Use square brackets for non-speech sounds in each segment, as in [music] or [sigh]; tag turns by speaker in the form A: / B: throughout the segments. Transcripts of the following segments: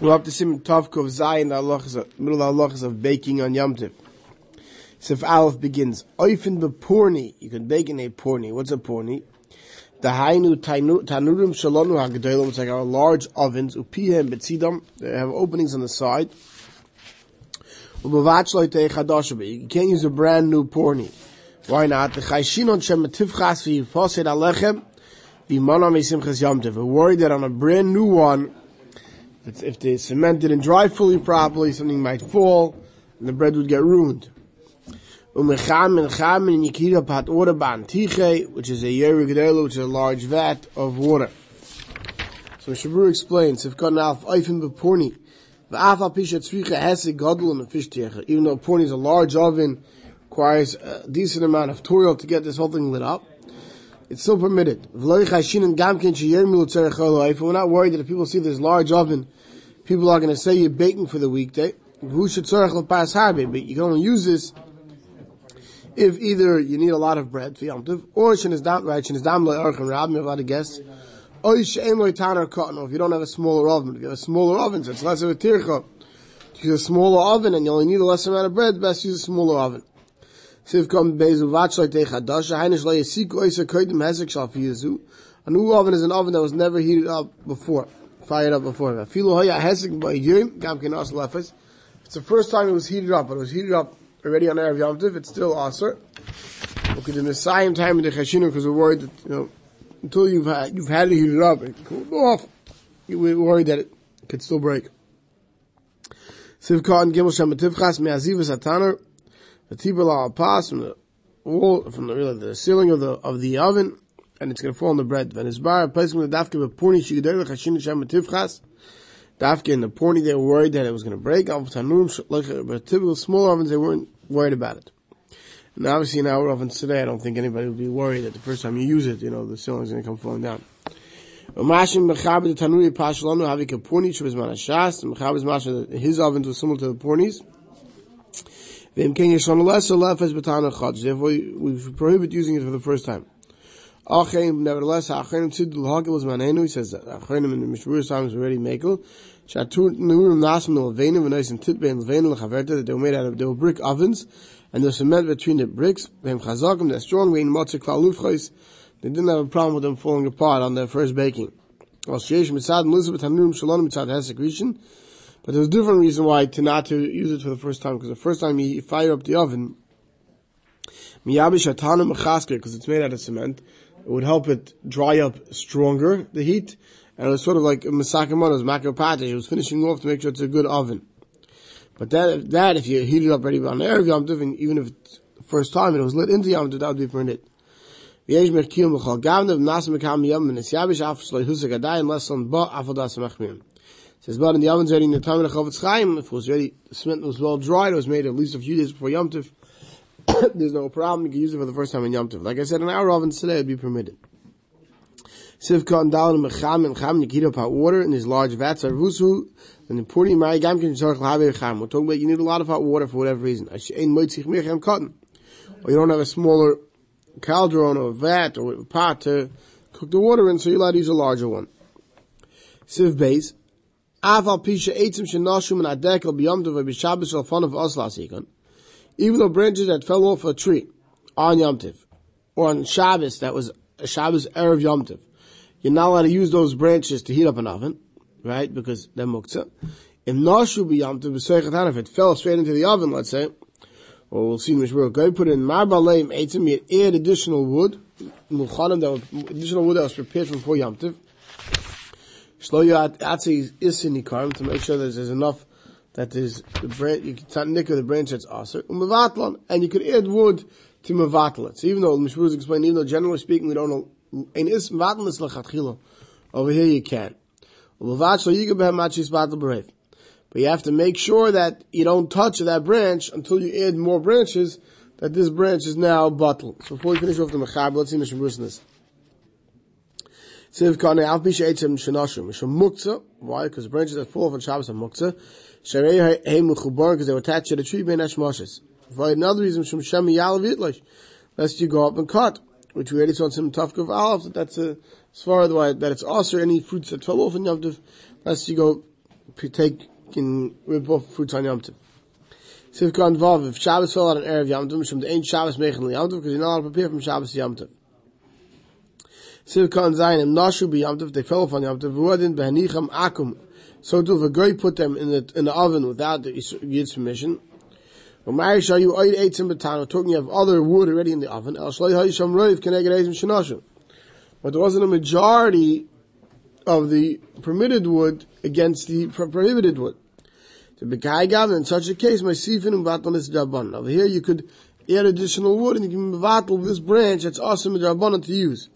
A: We'll have to see Tavkov Zayin, the halachas, middle of halachas of baking on Yom Tiv. Sif Aleph begins, Oifen beporni, you can bake in a porni. What's a porni? The Hainu Tanurim Shalonu HaGedolim, it's like our large ovens, Upihem Betzidam, they have openings on the side. You can't use a brand new porni. Why not? The Chayshinon Shem Tivchas V'Yiposet Alechem V'Imana Mesimchas Yom Tiv. We're worried that on a brand new one, if, if the cement didn't dry fully properly, something might fall, and the bread would get ruined. Umecham and cham and yikira pat water bantiche, which is a yeru which is a large vat of water. So Shabru explains, if got an alf gadol and a fish even though porni is a large oven, requires a decent amount of toil to get this whole thing lit up, it's still permitted. We're not worried that if people see this large oven, people are going to say you're baking for the weekday. But you can only use this if either you need a lot of bread for Yom Tov, or right, Shinizam Le'archim Rab, you have a lot of guests, er or if you don't have a smaller oven, if you have a smaller oven, so it's less of a tircha, use a smaller oven and you only need a less amount of bread, best use a smaller oven. Siv kom bezu vatsh like chadash, heinish lo yasiku oisa shal fiyazu. A new oven is an oven that was never heated up before, fired up before. Filu hoya by yirim, gam lefes. It's the first time it was heated up, but it was heated up already on Erev Yom it's still aser. Okay, the Messiah time in the Chashinu, because we're worried that, you know, until you've had, you've had it heated up, it cooled off. We're worried that it could still break. Ataner, the tibel al pas from the wall, from the, really, the ceiling of the, of the oven, and it's going to fall on the bread. When it's bar, placing the dafke of porni shigdei lechashin shem tivchas, dafke in the porni, they were worried that it was going to break. Al tanum, uh, but typical small ovens, they weren't worried about it. And obviously in our ovens today, I don't think anybody would be worried that the first time you use it, you know, the ceiling is going to come falling down. His ovens were similar to the pornis. Therefore, we prohibit using it for the first time. Nevertheless, he says that Acherim in the Mishmur times already mekel. And that they were made out of they were brick ovens and there's cement between the bricks. Chazakim they're strong. They didn't have a problem with them falling apart on their first baking. While sheish mitzad Elizabeth hanurim shalom mitzad hesek rishon but there's a different reason why to not to use it for the first time, because the first time you fire up the oven, because it's made out of cement, it would help it dry up stronger, the heat, and it was sort of like Masakamoto's makapate, it was finishing off to make sure it's a good oven. But that, that if you heat it up already on the Erev Yom Tov, even if it's the first time and it was lit into Yom Tov, that would be permitted. Unless says, but in the oven's ready in the time of the Chofetz Chaim, if it was ready, the cement was well dried, it was made at least a few days before Yom Tov, [coughs] there's no problem, you can use it for the first time in Yom Tov. Like I said, in our ovens today, would be permitted. Sivka and Dal and Mecham and Cham, you heat hot water in these large vats, Arvusu, and in Puri Mari Gamkin, Cham. We're talking about you need a lot of hot water for whatever reason. I sh ain' mutsichmicham cotton. Or you don't have a smaller cauldron or vat or pot to cook the water in, so you're allowed to use a larger one. Siv base, Even though branches that fell off a tree on Yom Tov, or on Shabbos that was a Shabbos erev Yom Tov, you're not allowed to use those branches to heat up an oven, right? Because they're muktzah. If nashu b'yom b'seichet if it fell straight into the oven, let's say, or we'll see in Mishmur, go put in marbaleim eitzim, you add additional wood, muchanim, additional wood that was prepared from before Yom Tov, Shlo Yatzi is in Nikarim to make sure that there's enough that is the branch, you can nick the branch that's aser, ah, and you could add wood to mevatl So even though Mishmur is explaining, even though generally speaking we don't know, in is is lechatchila, over here you can. But you have to make sure that you don't touch that branch until you add more branches, that this branch is now bottle. So before we finish off the mechab, let's see Mishmur this. Siv kane av. Mishum muktzah. Why? Because the branches that fall off on Shabbos are muktzah. Sharei mechubar because they were attached to the tree ben hashmoshes. For another reason, shum shem yalav yitlash. Lest you go up and cut. Which we already saw in some Tafkav Aleph, that that's a, as far as way, that it's also any fruits that fell off in Yom Tov, lest you go take can rip off fruits on Yom Tov. Sivka Vav, if Shabbos fell out on Erev Yom Tov, the ain't Shabbos Mechan Yom Tov, because you're not allowed to prepare from Shabbos Yom Tov. Sivka and Zayin, Im Nashu Tov, they fell off on Yom Tov, Vuadin Behanicham Akum, so to if a guy put them in the, in the oven without the Yid's permission, shall you eat eight Batano, talking of other wood already in the oven, El Shalai Hayisham Roiv, Keneged Ezim Shanashim. But there wasn't a majority of the permitted wood against the prohibited wood. To be gav in such a case, my sifin and vatal is. Over here, you could add additional wood and you can vatal this branch that's awesome with draban to use.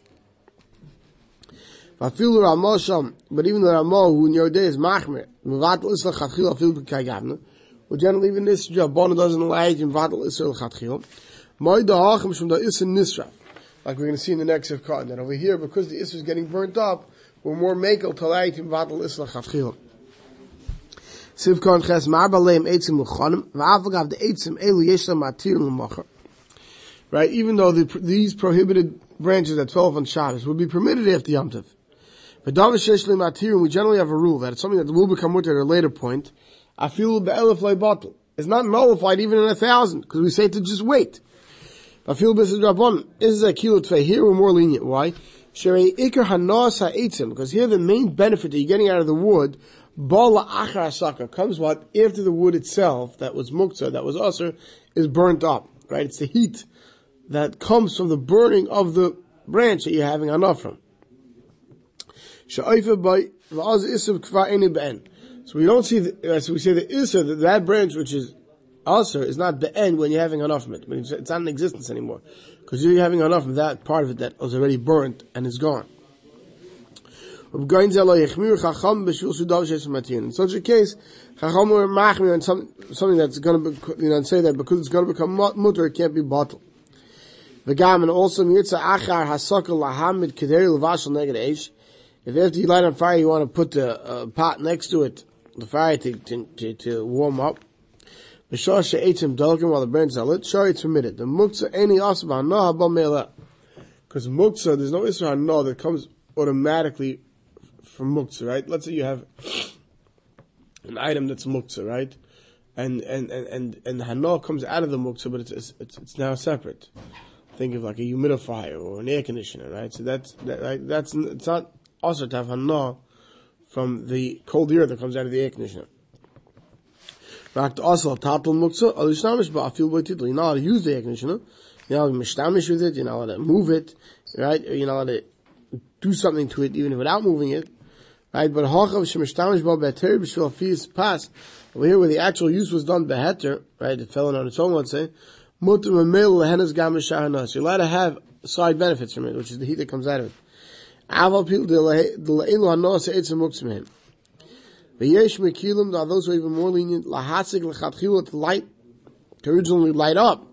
A: But even the Ramah, who in your day is machmer, mevatel is lachatchil afil b'kagavna, well, generally even this draban doesn't you to vatal is lachatchil. My da'achim from the isin nisra. Like we're going to see in the next of cotton, that over here, because the is is getting burnt up, we're more makel to you to vatal is lachatchil. Sivkon ches eitzim the eitzim elu yeshlam matir. Right, even though the, these prohibited branches that fell on Shabbos would be permitted after Yom Tov. We generally have a rule that it's something that will become mutter at a later point. Feel be'elef bottle. It's not nullified even in a thousand, because we say to just wait. I feel this is a kilo tfei. Here we're more lenient. Why? Because here the main benefit that you're getting out of the wood Bala comes what after the wood itself that was muktzah, that was usher, is burnt up. Right? It's the heat that comes from the burning of the branch that you're having enough from. So we don't see, the, uh, so we say the issa that that branch which is usher is not the end when you're having enough of it. It's not in existence anymore because you're having enough of that part of it that was already burnt and is gone. In such a case, Chacham were machmir some, something that's going to be, you know, say that because it's going to become mutter, it can't be bottled. V'gam, and also, mirza achar hasakal lahamid kederi levashal neged. If after you light on fire, you want to put the a pot next to it, the fire to, to, to, to warm up. B'shah she'etzim dalkim while the branches are lit, sure it's permitted. The muktzah any asab ha'nah ha'bam Because muktzah, there's no isra no that comes automatically from muktzah, right? Let's say you have an item that's muktzah, right? And and and and, and the hana comes out of the muktzah, but it's, it's it's now separate. Think of like a humidifier or an air conditioner, right? So that's that, right? that's it's not also to have hana from the cold air that comes out of the air conditioner. Rakt also tatel muktzah alishnamish ba'afil b'titl. You're not allowed to use the air conditioner. You're not allowed to with it. You're not allowed to move it, right? You're not allowed to do something to it even without moving it. Right, but hachav shemishtamish ba beter b'shvil fiyas pas. Over here, where the actual use was done beheter, right, it fell on its own, let's say, mutter memel lehenas gam shahanas. You're allowed to have side benefits from it, which is the heat that comes out of it. Aval pil de le'elu hanas etzem muktzim V'yesh mekilim, are those who are even more lenient, lahatzig lechatchila to light, to originally light up.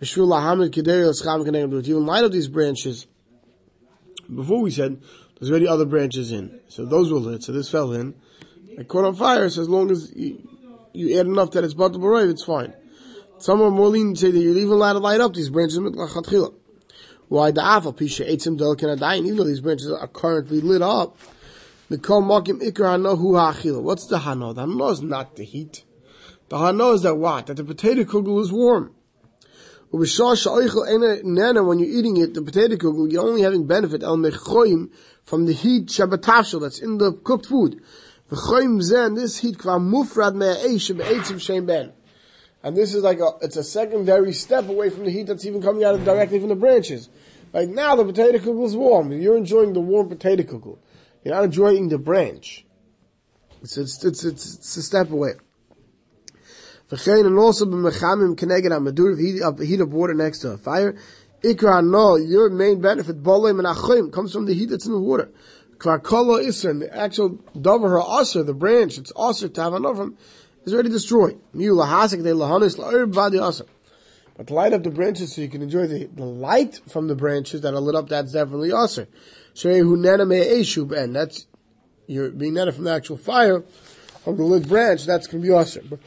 A: B'shvil lahamid kederi l'scham kenegam, to even light up these branches. Before we said, there's already other branches in. So those were lit, so this fell in. It caught on fire, so as long as you, you add enough that it's about bottle b'roiv, it's fine. Some are more lenient say that you're even allowed to light up these branches with Why the afal pisha eitzim del can dying, even though these branches are currently lit up. The makim ikar ha'achila. What's the hano? The hano is not the heat. The hano is that what? That the potato kugel is warm. When you're eating it, the potato kugel, you're only having benefit el mechoim from the heat shabatashel that's in the cooked food. This heat mufrad shem ben. And this is like a, it's a secondary step away from the heat that's even coming out of, directly from the branches. Right now the potato kugel is warm. You're enjoying the warm potato kugel. You're not enjoying the branch. It's, it's, it's, it's, it's a step away. V'chein and also b'mechamim keneged ha'madur, up, heat up water next to a fire. Ikra no, your main benefit, bolem and achim, comes from the heat that's in the water. Kvar kolo isra, the actual dover aser, the branch, it's have another is already destroyed. Miu lahasik de lahanis la'er badi aser. But light up the branches so you can enjoy the, the light from the branches that are lit up, that's definitely aser. Eshu that's, you're being netted from the actual fire, from the lit branch, that's going to be aser. But,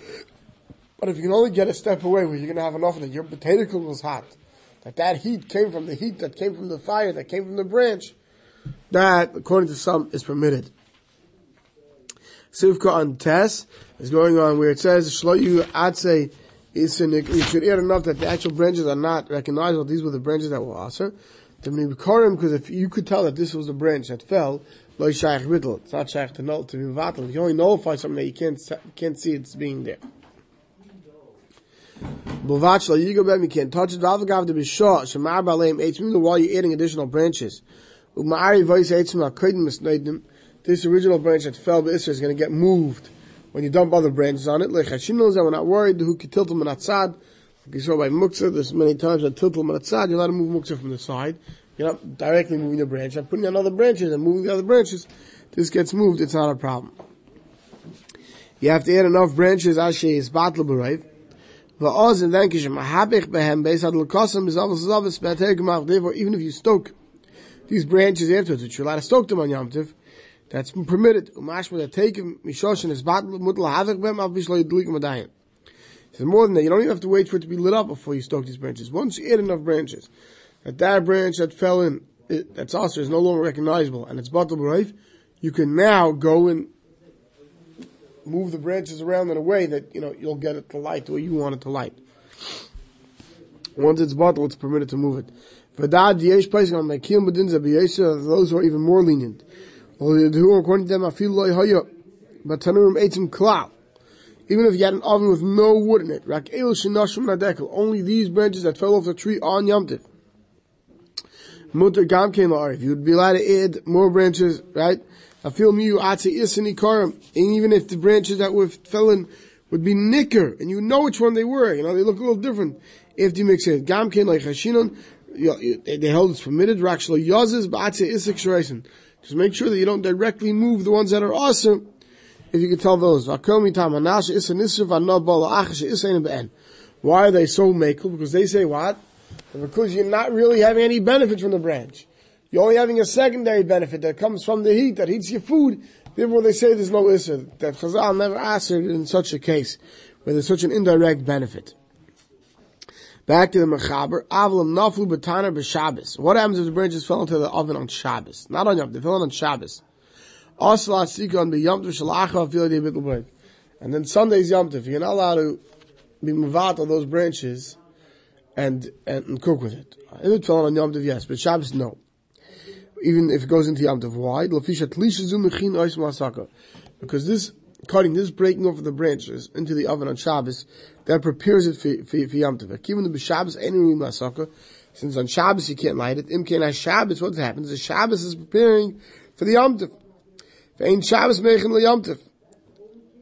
A: but if you can only get a step away where you're going to have enough it, your potato is hot, that that heat came from the heat that came from the fire, that came from the branch, that, according to some, is permitted. Sivka on Tess is going on where it says Shloyu Atse You should add enough that the actual branches are not recognizable. These were the branches that were also. To be because if you could tell that this was the branch that fell, Lo Shaykh Bittel. It's not Shaykh to know to be Vatal. You only nullify something that you can't can't see it's being there. Buvach you go back, you can't touch it. Vavagav to be short. Shemar Baleim Eitz. While you're adding additional branches. Umari Voice Eitz Makoidim Misneidim this original branch that fell Isra is going to get moved when you dump other branches on it. Like Hashinos, we're not worried who could tilt them in Atzad. Like you saw by Muktzah, there's many times that tilt them in Atzad, you're allowed to move Muktzah from the side. You're not directly moving the branch. I'm putting on other branches and moving the other branches. This gets moved, it's not a problem. You have to add enough branches, Ashe is battle b'raiv. Va'oz and then kishem mahabich behem beisad l'kosam is avos zavos be'ater gemach even if you stoke these branches afterwards, which you're allowed to stoke them on Yom Tiv, that's permitted. Umashma that take him mishoshin is bat mutla havik bem al bishlo yidlik madayim. So more than that, you don't even have to wait for it to be lit up before you stoke these branches. Once you add enough branches, that that branch that fell in, it, that's also is no longer recognizable, and it's batal b'reif, you can now go and move the branches around in a way that you know you'll get it to light the way you want it to light. Once it's bottled, it's permitted to move it. Those who are even more lenient. According to them, I feel like but tanurim eitzim klal. Even if you had an oven with no wood in it, rak. Only these branches that fell off the tree on yamtiv. Mutter gam came If you would be allowed to add more branches, right? I feel miu atze isini karam. And even if the branches that were fallen would be nicker, and you know which one they were, you know, they look a little different. If you mix it, gam came like hashinon, they held it's permitted, rak shlo yazes ba'atze isik shreisen. Just make sure that you don't directly move the ones that are awesome. If you can tell those. Why are they so makel? Because they say what? Because you're not really having any benefit from the branch. You're only having a secondary benefit that comes from the heat, that heats your food. Therefore they say there's no issa. That Chazal never answered in such a case, where there's such an indirect benefit. Back to the Mechaber. Avlam naflu b'taner b'Shabbos. What happens if the branches fell into the oven on Shabbos? Not on Yom, they fell on Shabbos. Asla sikon b'Yom Tov shalacha afil de bitl And then Sunday's Yom Tov. You're not allowed to be mavat on those branches and, and, and cook with it. If it fell on Yom Tov, yes, but Shabbos, no. Even if it goes into Yom Tov. Why? Because this cutting, this breaking off of the branches into the oven on Shabbos, that prepares it for, for, Yom Tov. Even the Shabbos, any room masaka, since on Shabbos you can't light it, Imken has Shabbos, what happens? The Shabbos is preparing for the Yom Tov. Vein Shabbos mechin the Yom Tov.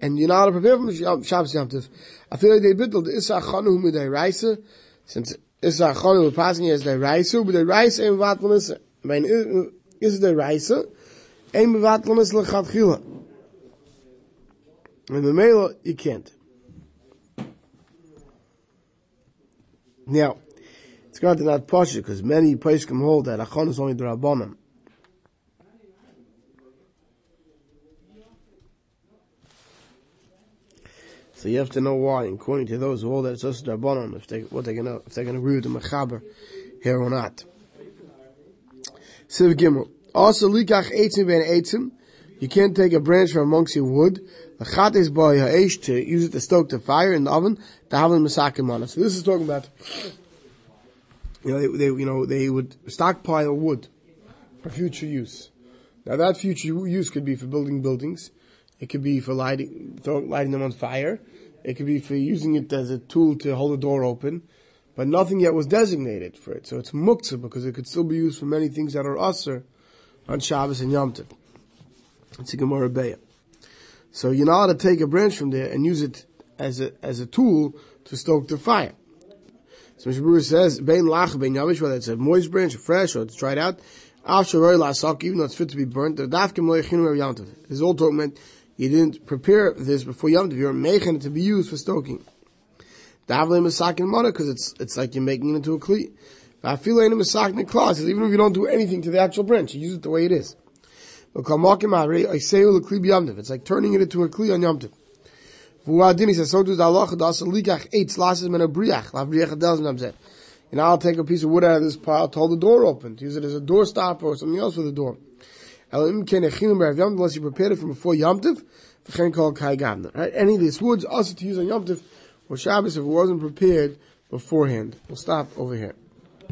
A: And you're not prepared for Shabbos Yom Tov. I feel like they bid the Issa Chanu Midai Raisa, since Issa Chanu was passing as the Raisa, but the Raisa ain't Vatlan Issa. I mean, is the Raisa, ain't Vatlan Issa Lechatchila. And the male, you can't. Now, it's got to not push it because many can hold that achon is only the rabbanon. So you have to know why, according to those who hold that it's also rabbanon, if they what they're gonna if they're gonna agree with the mechaber here or not. Siv Gimel. Also likach eitzim ben eitzim. You can't take a branch from amongst your wood the chat is by ha'esh to use it to stoke the fire in the oven to have on it. So this is talking about, you know, they, they, you know, they would stockpile wood for future use. Now that future use could be for building buildings. It could be for lighting, lighting them on fire. It could be for using it as a tool to hold a door open. But nothing yet was designated for it. So it's muktzah because it could still be used for many things that are usr on Shabbos and Yom Tov. It's a Gemara Be'ah. So you're not allowed to take a branch from there and use it as a, as a tool to stoke the fire. So Mr. says, Bein lach, bein yavish, whether it's a moist branch, or fresh, or it's dried out, after lasak, even though it's fit to be burnt, the dafkim loichinu yamtiv. This all talk meant you didn't prepare this before yamtiv, you're making it to be used for stoking. Davle masakin mana, because it's, it's like you're making it into a kli. I feel class, even if you don't do anything to the actual branch, you use it the way it is. It's like turning it into a kli on Yom Tov. Fuadini says, so does the Allah, das likach eight slashes men a briach, la briach doesn't say. And I'll take a piece of wood out of this pile to hold the door open, to use it as a door stopper or something else for the door. Unless you prepared it from before Yom Tov, V'chein called kai gavna. Right? Any of these woods also to use on Yom Tov or Shabbos if it wasn't prepared beforehand. We'll stop over here.